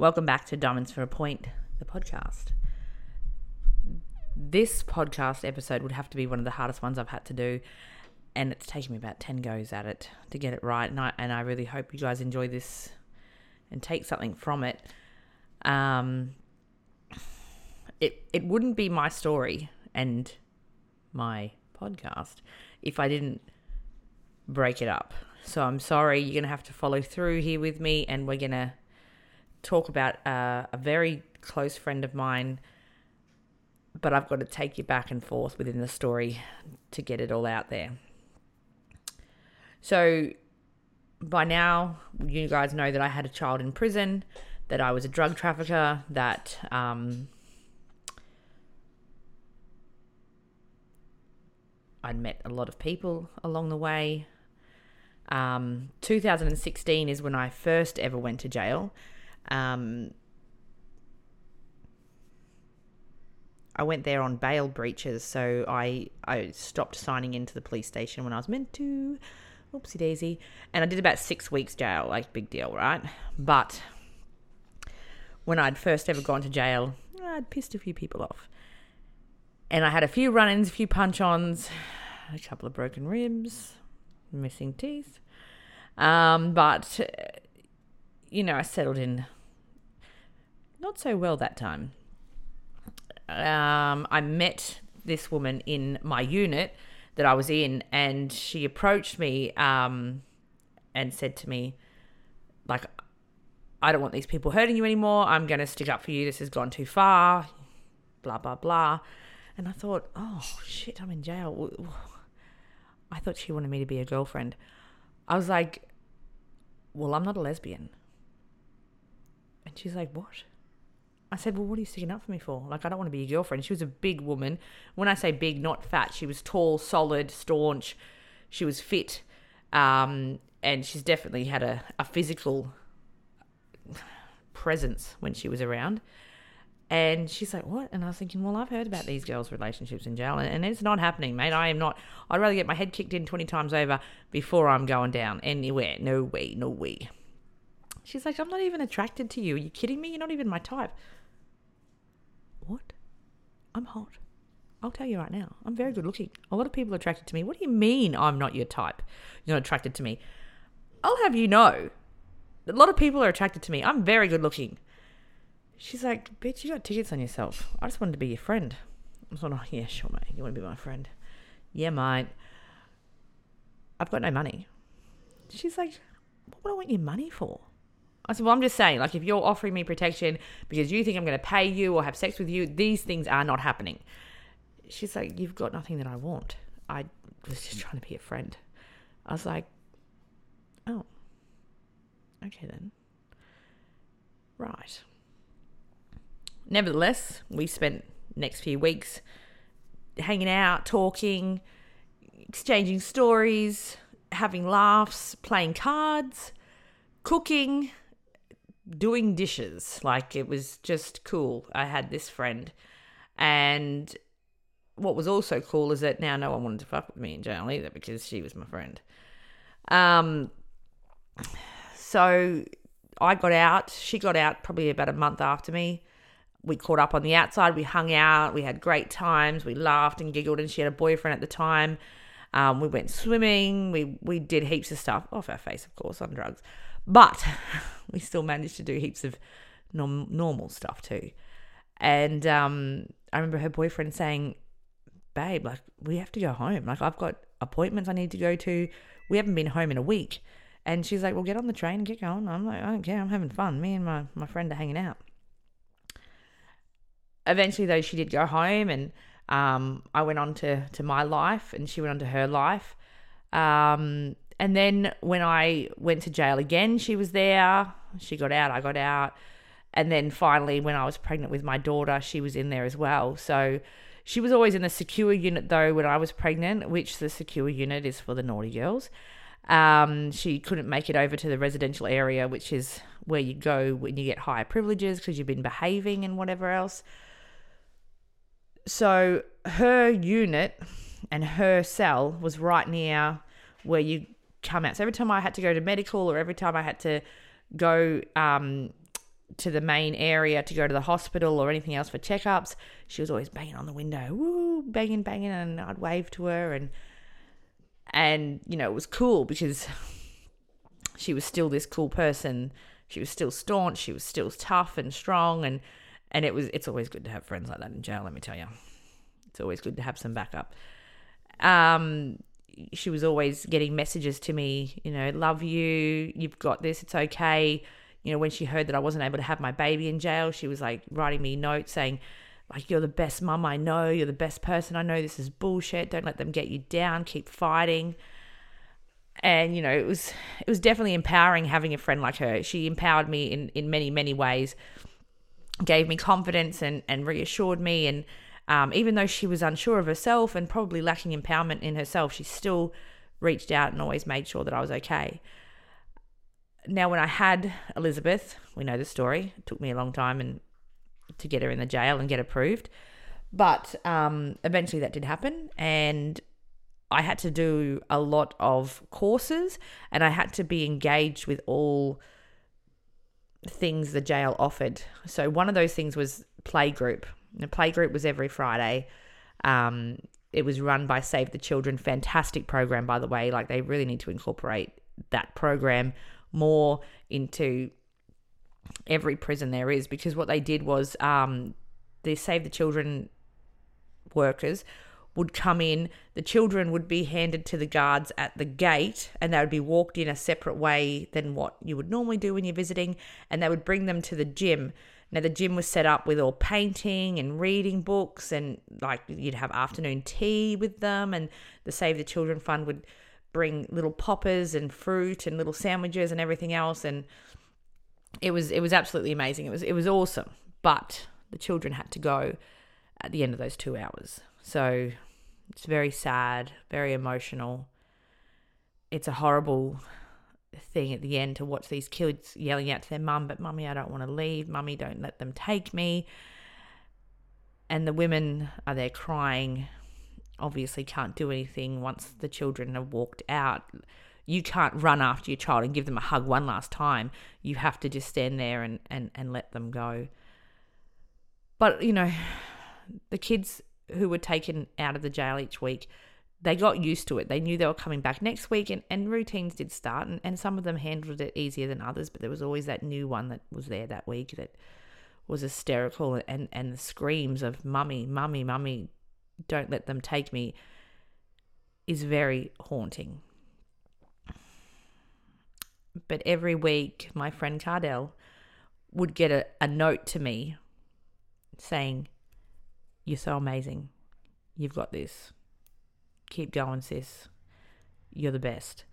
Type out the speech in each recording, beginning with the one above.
Welcome back to Diamonds for a Point, the podcast. This podcast episode would have to be one of the hardest ones I've had to do, and it's taken me about 10 goes at it to get it right. And I, and I really hope you guys enjoy this and take something from it. Um, it, it wouldn't be my story and my podcast if I didn't break it up. So I'm sorry, you're going to have to follow through here with me, and we're going to talk about uh, a very close friend of mine. But I've got to take you back and forth within the story to get it all out there. So, by now, you guys know that I had a child in prison, that I was a drug trafficker, that um, I'd met a lot of people along the way. Um, 2016 is when I first ever went to jail. Um, I went there on bail breaches, so I I stopped signing into the police station when I was meant to. Oopsie daisy. And I did about six weeks jail, like big deal, right? But when I'd first ever gone to jail, I'd pissed a few people off. And I had a few run ins, a few punch ons, a couple of broken ribs, missing teeth. Um, but, you know, I settled in not so well that time. Um, I met this woman in my unit that I was in, and she approached me um, and said to me, like, I don't want these people hurting you anymore. I'm going to stick up for you. This has gone too far. Blah, blah, blah. And I thought, oh, shit, I'm in jail. I thought she wanted me to be a girlfriend. I was like, well, I'm not a lesbian. And she's like, what? I said, well, what are you sticking up for me for? Like, I don't want to be your girlfriend. She was a big woman. When I say big, not fat, she was tall, solid, staunch. She was fit. Um, and she's definitely had a, a physical presence when she was around. And she's like, what? And I was thinking, well, I've heard about these girls' relationships in jail, and, and it's not happening, mate. I am not. I'd rather get my head kicked in 20 times over before I'm going down anywhere. No way, no way. She's like, I'm not even attracted to you. Are you kidding me? You're not even my type. What? I'm hot. I'll tell you right now. I'm very good looking. A lot of people are attracted to me. What do you mean I'm not your type? You're not attracted to me. I'll have you know. A lot of people are attracted to me. I'm very good looking. She's like, bitch, you got tickets on yourself. I just wanted to be your friend. I was like, oh, yeah, sure, mate. You want to be my friend? Yeah, mate. I've got no money. She's like, what would I want your money for? I said, well, I'm just saying, like, if you're offering me protection because you think I'm going to pay you or have sex with you, these things are not happening. She's like, you've got nothing that I want. I was just trying to be a friend. I was like, oh, okay then. Right. Nevertheless, we spent next few weeks hanging out, talking, exchanging stories, having laughs, playing cards, cooking, doing dishes. Like it was just cool. I had this friend. And what was also cool is that now no one wanted to fuck with me in jail either because she was my friend. Um so I got out. She got out probably about a month after me we caught up on the outside. We hung out. We had great times. We laughed and giggled. And she had a boyfriend at the time. Um, we went swimming. We we did heaps of stuff off our face, of course, on drugs, but we still managed to do heaps of norm- normal stuff too. And um, I remember her boyfriend saying, "Babe, like we have to go home. Like I've got appointments I need to go to. We haven't been home in a week." And she's like, "Well, get on the train and get going." I'm like, "I don't care. I'm having fun. Me and my my friend are hanging out." eventually, though, she did go home, and um, I went on to, to my life, and she went on to her life. Um, and then when I went to jail again, she was there. She got out, I got out. And then finally, when I was pregnant with my daughter, she was in there as well. So she was always in the secure unit, though, when I was pregnant, which the secure unit is for the naughty girls. Um, she couldn't make it over to the residential area, which is where you go when you get higher privileges because you've been behaving and whatever else. So her unit and her cell was right near where you come out. So every time I had to go to medical or every time I had to go um, to the main area to go to the hospital or anything else for checkups, she was always banging on the window, woo, banging, banging, and I'd wave to her and and you know it was cool because she was still this cool person. She was still staunch. She was still tough and strong, and and it was it's always good to have friends like that in jail. Let me tell you, it's always good to have some backup. Um, she was always getting messages to me, you know, love you, you've got this, it's okay. You know, when she heard that I wasn't able to have my baby in jail, she was like writing me notes saying, like, you're the best mum I know, you're the best person I know, this is bullshit, don't let them get you down, keep fighting. And, you know, it was it was definitely empowering having a friend like her. She empowered me in, in many, many ways, gave me confidence and, and reassured me and um, even though she was unsure of herself and probably lacking empowerment in herself, she still reached out and always made sure that I was okay. Now, when I had Elizabeth, we know the story. It took me a long time and to get her in the jail and get approved, but um, eventually that did happen, and I had to do a lot of courses, and I had to be engaged with all things the jail offered. So one of those things was play group. The playgroup was every Friday. Um, it was run by Save the Children. Fantastic program, by the way. Like they really need to incorporate that program more into every prison there is because what they did was um, the Save the Children workers would come in, the children would be handed to the guards at the gate, and they would be walked in a separate way than what you would normally do when you're visiting, and they would bring them to the gym. Now, the gym was set up with all painting and reading books, and like you'd have afternoon tea with them, and the Save the Children Fund would bring little poppers and fruit and little sandwiches and everything else. And it was it was absolutely amazing. It was it was awesome. But the children had to go at the end of those 2 hours. So it's very sad very emotional. It's a horrible thing at the end to watch these kids yelling out to their mum, but mummy, I don't want to leave. Mummy, don't let them take me. And the women are there crying, obviously can't do anything once the children have walked out. You can't run after your child and give them a hug one last time. You have to just stand there and, and, and let them go. But, you know, the kids who were taken out of the jail each week they got used to it. They knew they were coming back next week, and, and routines did start, and, and some of them handled it easier than others, but there was always that new one that was there that week that was hysterical, and, and the screams of mummy, mummy, mummy, don't let them take me is very haunting. But every week, my friend Kardell would get a, a note to me saying, You're so amazing. You've got this Keep going, sis. You're the best.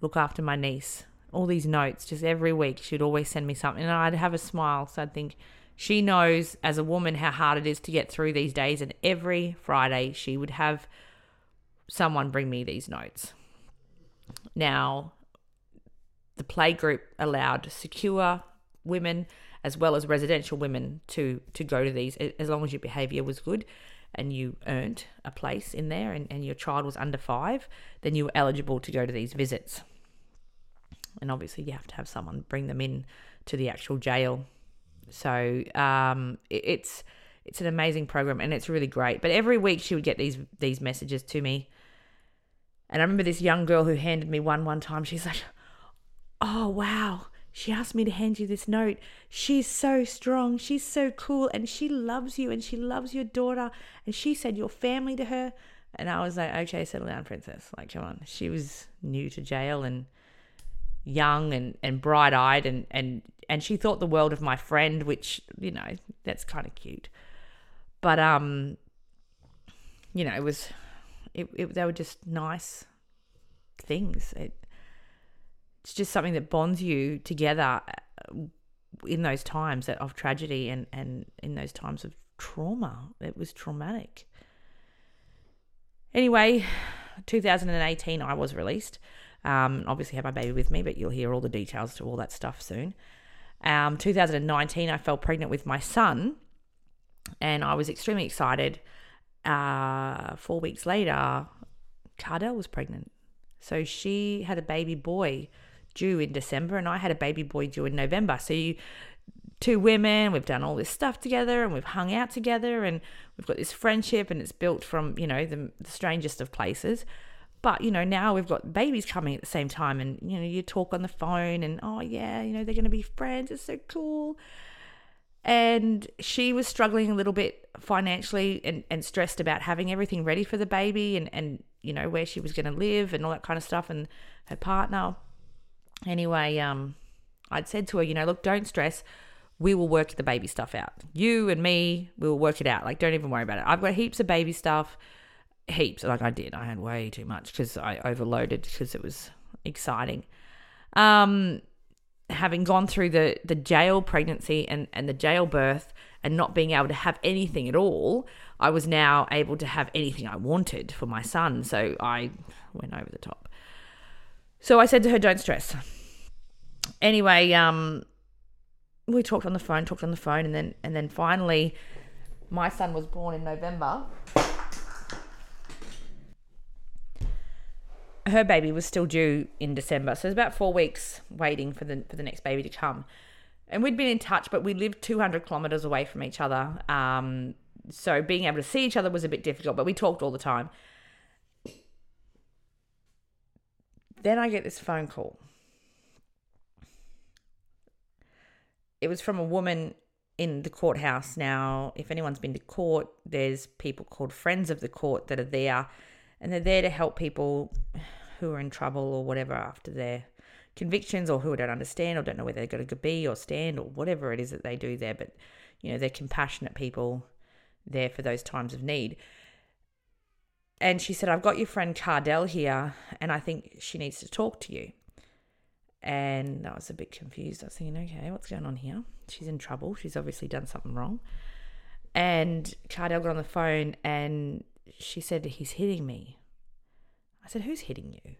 Look after my niece. All these notes, just every week, she'd always send me something, and I'd have a smile. So I'd think, she knows as a woman how hard it is to get through these days, and every Friday she would have someone bring me these notes. Now, the play group allowed secure women as well as residential women to to go to these as long as your behavior was good and you earned a place in there and, and your child was under five, then you were eligible to go to these visits. And obviously, you have to have someone bring them in to the actual jail. So um, it, it's it's an amazing program and it's really great. But every week she would get these these messages to me, and I remember this young girl who handed me one one time. She's like, "Oh wow, she asked me to hand you this note. She's so strong. She's so cool. And she loves you and she loves your daughter. And she said you're family to her. And I was like, okay, settle down, princess. Like, come on. She was new to jail and young and, and bright eyed. And, and, and she thought the world of my friend, which, you know, that's kind of cute. But, um, you know, it was, it, it, they were just nice things. It, it's just something that bonds you together uh, in those times of tragedy and, and in those times of trauma. It was traumatic. Anyway, 2018, I was released. Um, obviously, had my baby with me, but you'll hear all the details to all that stuff soon. Um, 2019, I fell pregnant with my son, and I was extremely excited. Uh, four weeks later, Kardell was pregnant. So she had a baby boy due in December, and I had a baby boy due in November. So you two women. We've done all this stuff together and we've hung out together and we've got this friendship and it's built from, you know, the, the strangest of places. But, you know, now we've got babies coming at the same time and, you know, you talk on the phone and, oh, yeah, you know, they're going to be friends. It's so cool. And she was struggling a little bit financially and, and stressed about having everything ready for the baby and, and, you know, where she was going to live and all that kind of stuff and her partner. Anyway, um, I'd said to her, you know, look, don't stress we will work the baby stuff out. You and me, we will work it out. Like, don't even worry about it. I've got heaps of baby stuff, heaps. Like I did, I had way too much because I overloaded because it was exciting. Um, having gone through the the jail pregnancy and and the jail birth and not being able to have anything at all, I was now able to have anything I wanted for my son. So I went over the top. So I said to her, "Don't stress." Anyway, um, we talked on the phone, talked on the phone, and then and then finally, my son was born in November. Her baby was still due in December, so it was about four weeks waiting for the for the next baby to come. And we'd been in touch, but we lived 200 kilometers away from each other. Um, so being able to see each other was a bit difficult, but we talked all the time. Then I get this phone call it was from a woman in the courthouse. Now, if anyone's been to court, there's people called friends of the court that are there, and they're there to help people who are in trouble or whatever after their convictions or who don't understand or don't know whether they're going to be or stand or whatever it is that they do there. But, you know, they're compassionate people there for those times of need. And she said, I've got your friend Kardell here, and I think she needs to talk to you. And I was a bit confused. I was thinking, okay, what's going on here? She's in trouble. She's obviously done something wrong. And Kardell got on the phone and she said, he's hitting me. I said, who's hitting you?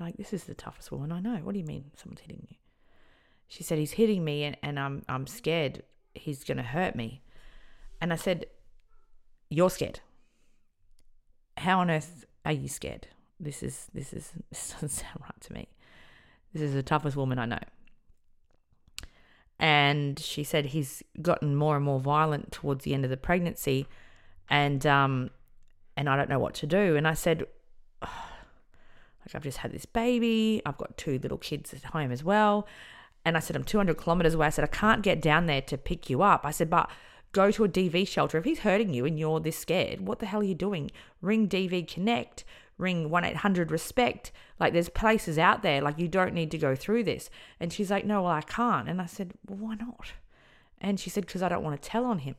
Like, this is the toughest woman I know. What do you mean someone's hitting you? She said, he's hitting me and, and I'm, I'm scared he's to hurt me. And I said, you're scared. How on earth are you scared? This is, this is, this doesn't sound right to me. This is the toughest woman I know. And she said he's gotten more and more violent towards the end of the pregnancy, and um, and I don't know what to do. And I said, oh, like I've just had this baby, I've got two little kids at home as well, and I said I'm 200 kilometers away. I said I can't get down there to pick you up. I said, but go to a DV shelter. If he's hurting you and you're this scared, what the hell are you doing? Ring DV Connect ring 1 800 respect. Like there's places out there, like you don't need to go through this. And she's like, no, well, I can't. And I said, well, why not? And she said, because I don't want to tell on him.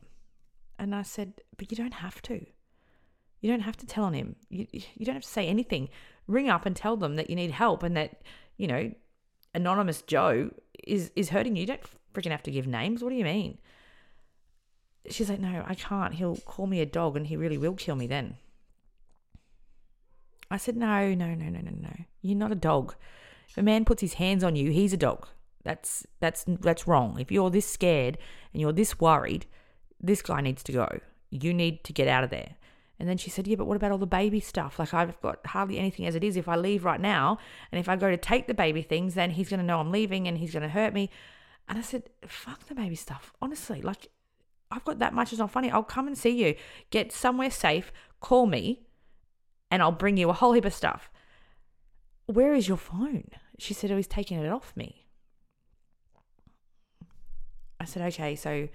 And I said, but you don't have to. You don't have to tell on him. You, you don't have to say anything. Ring up and tell them that you need help and that, you know, anonymous Joe is, is hurting you. You don't freaking have to give names. What do you mean? She's like, no, I can't. He'll call me a dog and he really will kill me then. I said, no, no, no, no, no, no. You're not a dog. If a man puts his hands on you, he's a dog. That's that's that's wrong. If you're this scared and you're this worried, this guy needs to go. You need to get out of there. And then she said, Yeah, but what about all the baby stuff? Like, I've got hardly anything as it is. If I leave right now, and if I go to take the baby things, then he's going to know I'm leaving and he's going to hurt me. And I said, Fuck the baby stuff. Honestly, like, I've got that much. It's not funny. I'll come and see you. Get somewhere safe. Call me and I'll bring you a whole heap of stuff. Where is your phone? She said, Oh, he's taking it off me. I said, Okay, so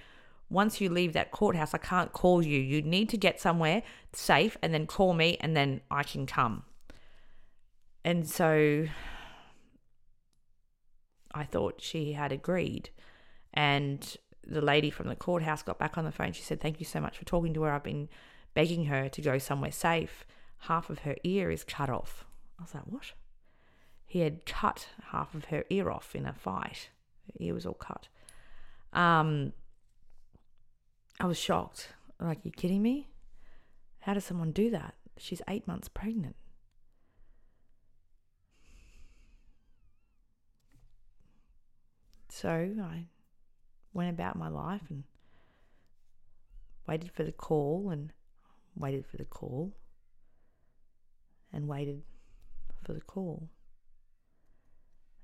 once you leave that courthouse, I can't call you. You need to get somewhere safe and then call me and then I can come. And so I thought she had agreed. And the lady from the courthouse got back on the phone. She said, Thank you so much for talking to her. I've been begging her to go somewhere safe half of her ear is cut off. I was like, what? He had cut half of her ear off in a fight. Her ear was all cut. Um, I was shocked. Like, you kidding me? How does someone do that? She's eight months pregnant. So I went about my life and waited for the call and waited for the call and waited for the call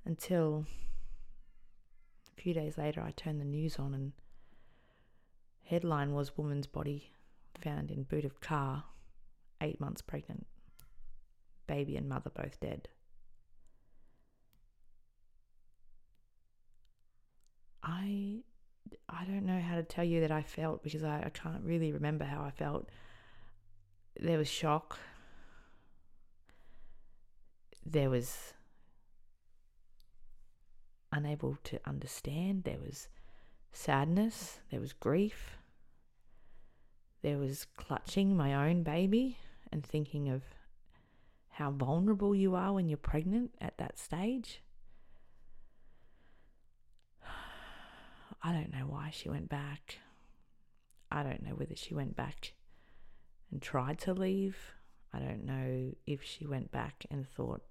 until A few days later, I turned the news on, and headline was Woman's Body Found in Boot of Car, eight months pregnant. Baby and mother both dead. I I don't know how to tell you that I felt because I, I can't really remember how I felt. There was shock. There was unable to understand. There was sadness. There was grief. There was clutching my own baby and thinking of how vulnerable you are when you're pregnant at that stage. I don't know why she went back. I don't know whether she went back and tried to leave. I don't know if she went back and thought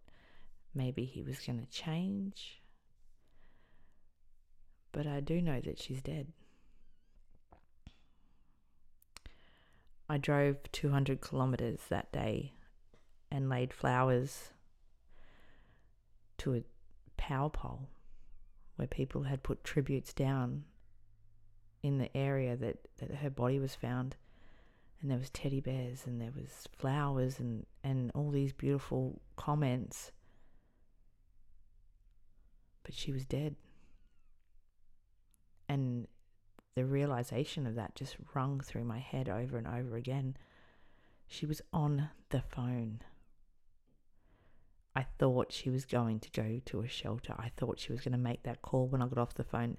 maybe he was going to change. But I do know that she's dead. I drove 200 kilometres that day and laid flowers to a power pole where people had put tributes down in the area that, that her body was found. And there was teddy bears and there was flowers and, and all these beautiful comments. But she was dead. And the realization of that just rung through my head over and over again. She was on the phone. I thought she was going to go to a shelter. I thought she was going to make that call when I got off the phone.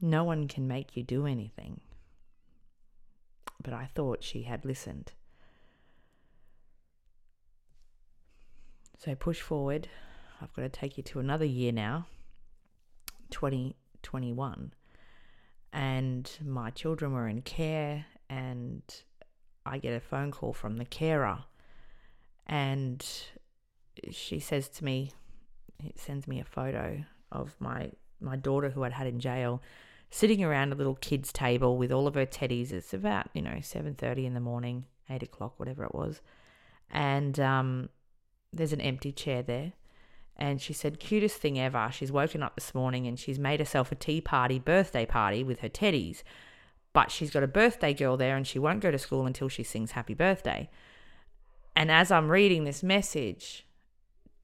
No one can make you do anything. But I thought she had listened. So push forward. I've got to take you to another year now, 2021. And my children were in care, and I get a phone call from the carer and she says to me, it sends me a photo of my my daughter who I'd had in jail, sitting around a little kids table with all of her teddies. It's about you know seven thirty in the morning, eight o'clock, whatever it was, and um, there's an empty chair there. And she said, cutest thing ever. She's woken up this morning and she's made herself a tea party, birthday party with her teddies. But she's got a birthday girl there and she won't go to school until she sings happy birthday. And as I'm reading this message,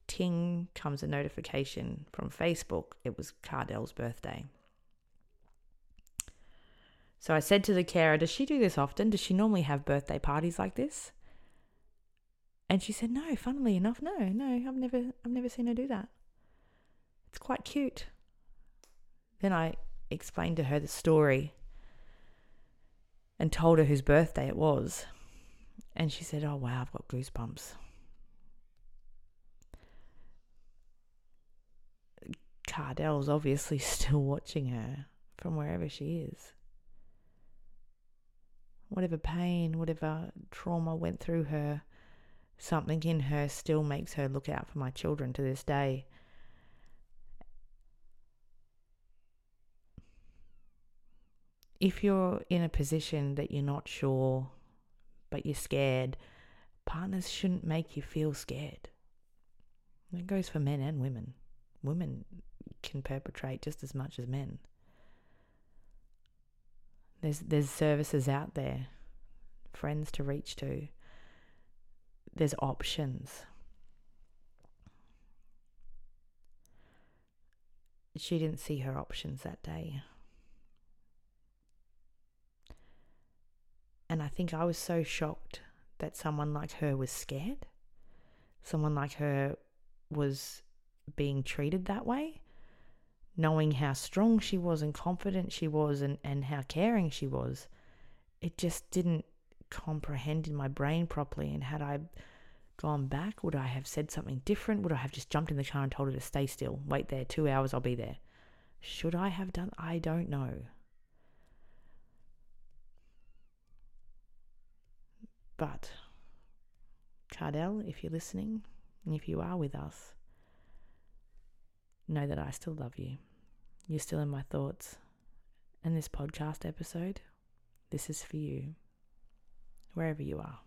ting comes a notification from Facebook. It was Kardell's birthday. So I said to the carer, Does she do this often? Does she normally have birthday parties like this? And she said, No, funnily enough, no, no, I've never I've never seen her do that. It's quite cute. Then I explained to her the story and told her whose birthday it was. And she said, Oh, wow, I've got goosebumps. Kardell's obviously still watching her from wherever she is. Whatever pain, whatever trauma went through her, something in her still makes her look out for my children to this day. If you're in a position that you're not sure but you're scared, partners shouldn't make you feel scared. That goes for men and women. Women can perpetrate just as much as men. There's there's services out there, friends to reach to. There's options. She didn't see her options that day. And I think I was so shocked that someone like her was scared. Someone like her was being treated that way, knowing how strong she was and confident she was and, and how caring she was. It just didn't comprehend in my brain properly. And had I gone back, would I have said something different? Would I have just jumped in the car and told her to stay still? Wait there, two hours, I'll be there. Should I have done? I don't know. But, Kardell, if you're listening, and if you are with us, know that I still love you. You're still in my thoughts. And this podcast episode, this is for you, wherever you are.